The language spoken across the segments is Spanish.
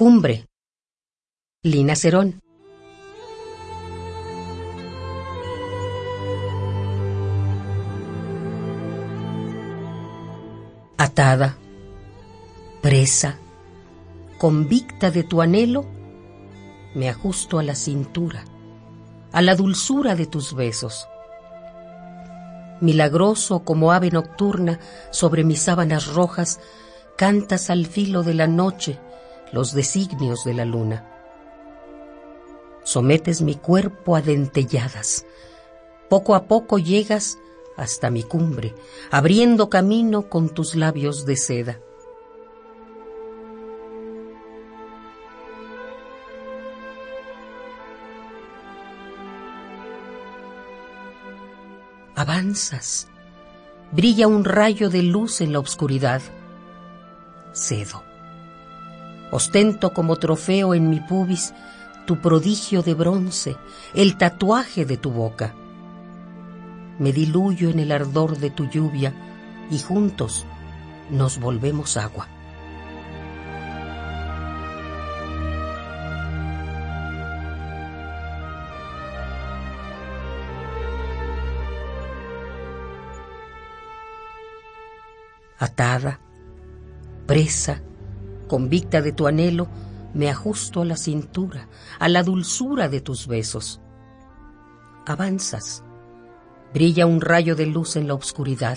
Cumbre. Lina Cerón. Atada, presa, convicta de tu anhelo, me ajusto a la cintura, a la dulzura de tus besos. Milagroso como ave nocturna sobre mis sábanas rojas, cantas al filo de la noche los designios de la luna. Sometes mi cuerpo a dentelladas. Poco a poco llegas hasta mi cumbre, abriendo camino con tus labios de seda. Avanzas. Brilla un rayo de luz en la oscuridad. Cedo. Ostento como trofeo en mi pubis tu prodigio de bronce, el tatuaje de tu boca. Me diluyo en el ardor de tu lluvia y juntos nos volvemos agua. Atada, presa, convicta de tu anhelo, me ajusto a la cintura, a la dulzura de tus besos. Avanzas, brilla un rayo de luz en la oscuridad.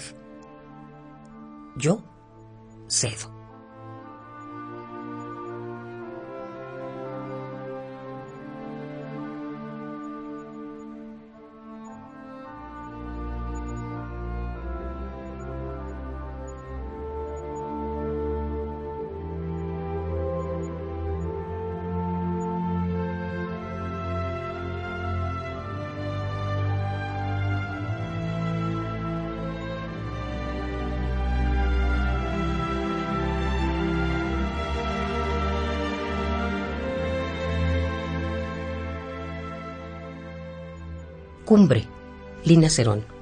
Yo cedo. Cumbre, Lina Cerón.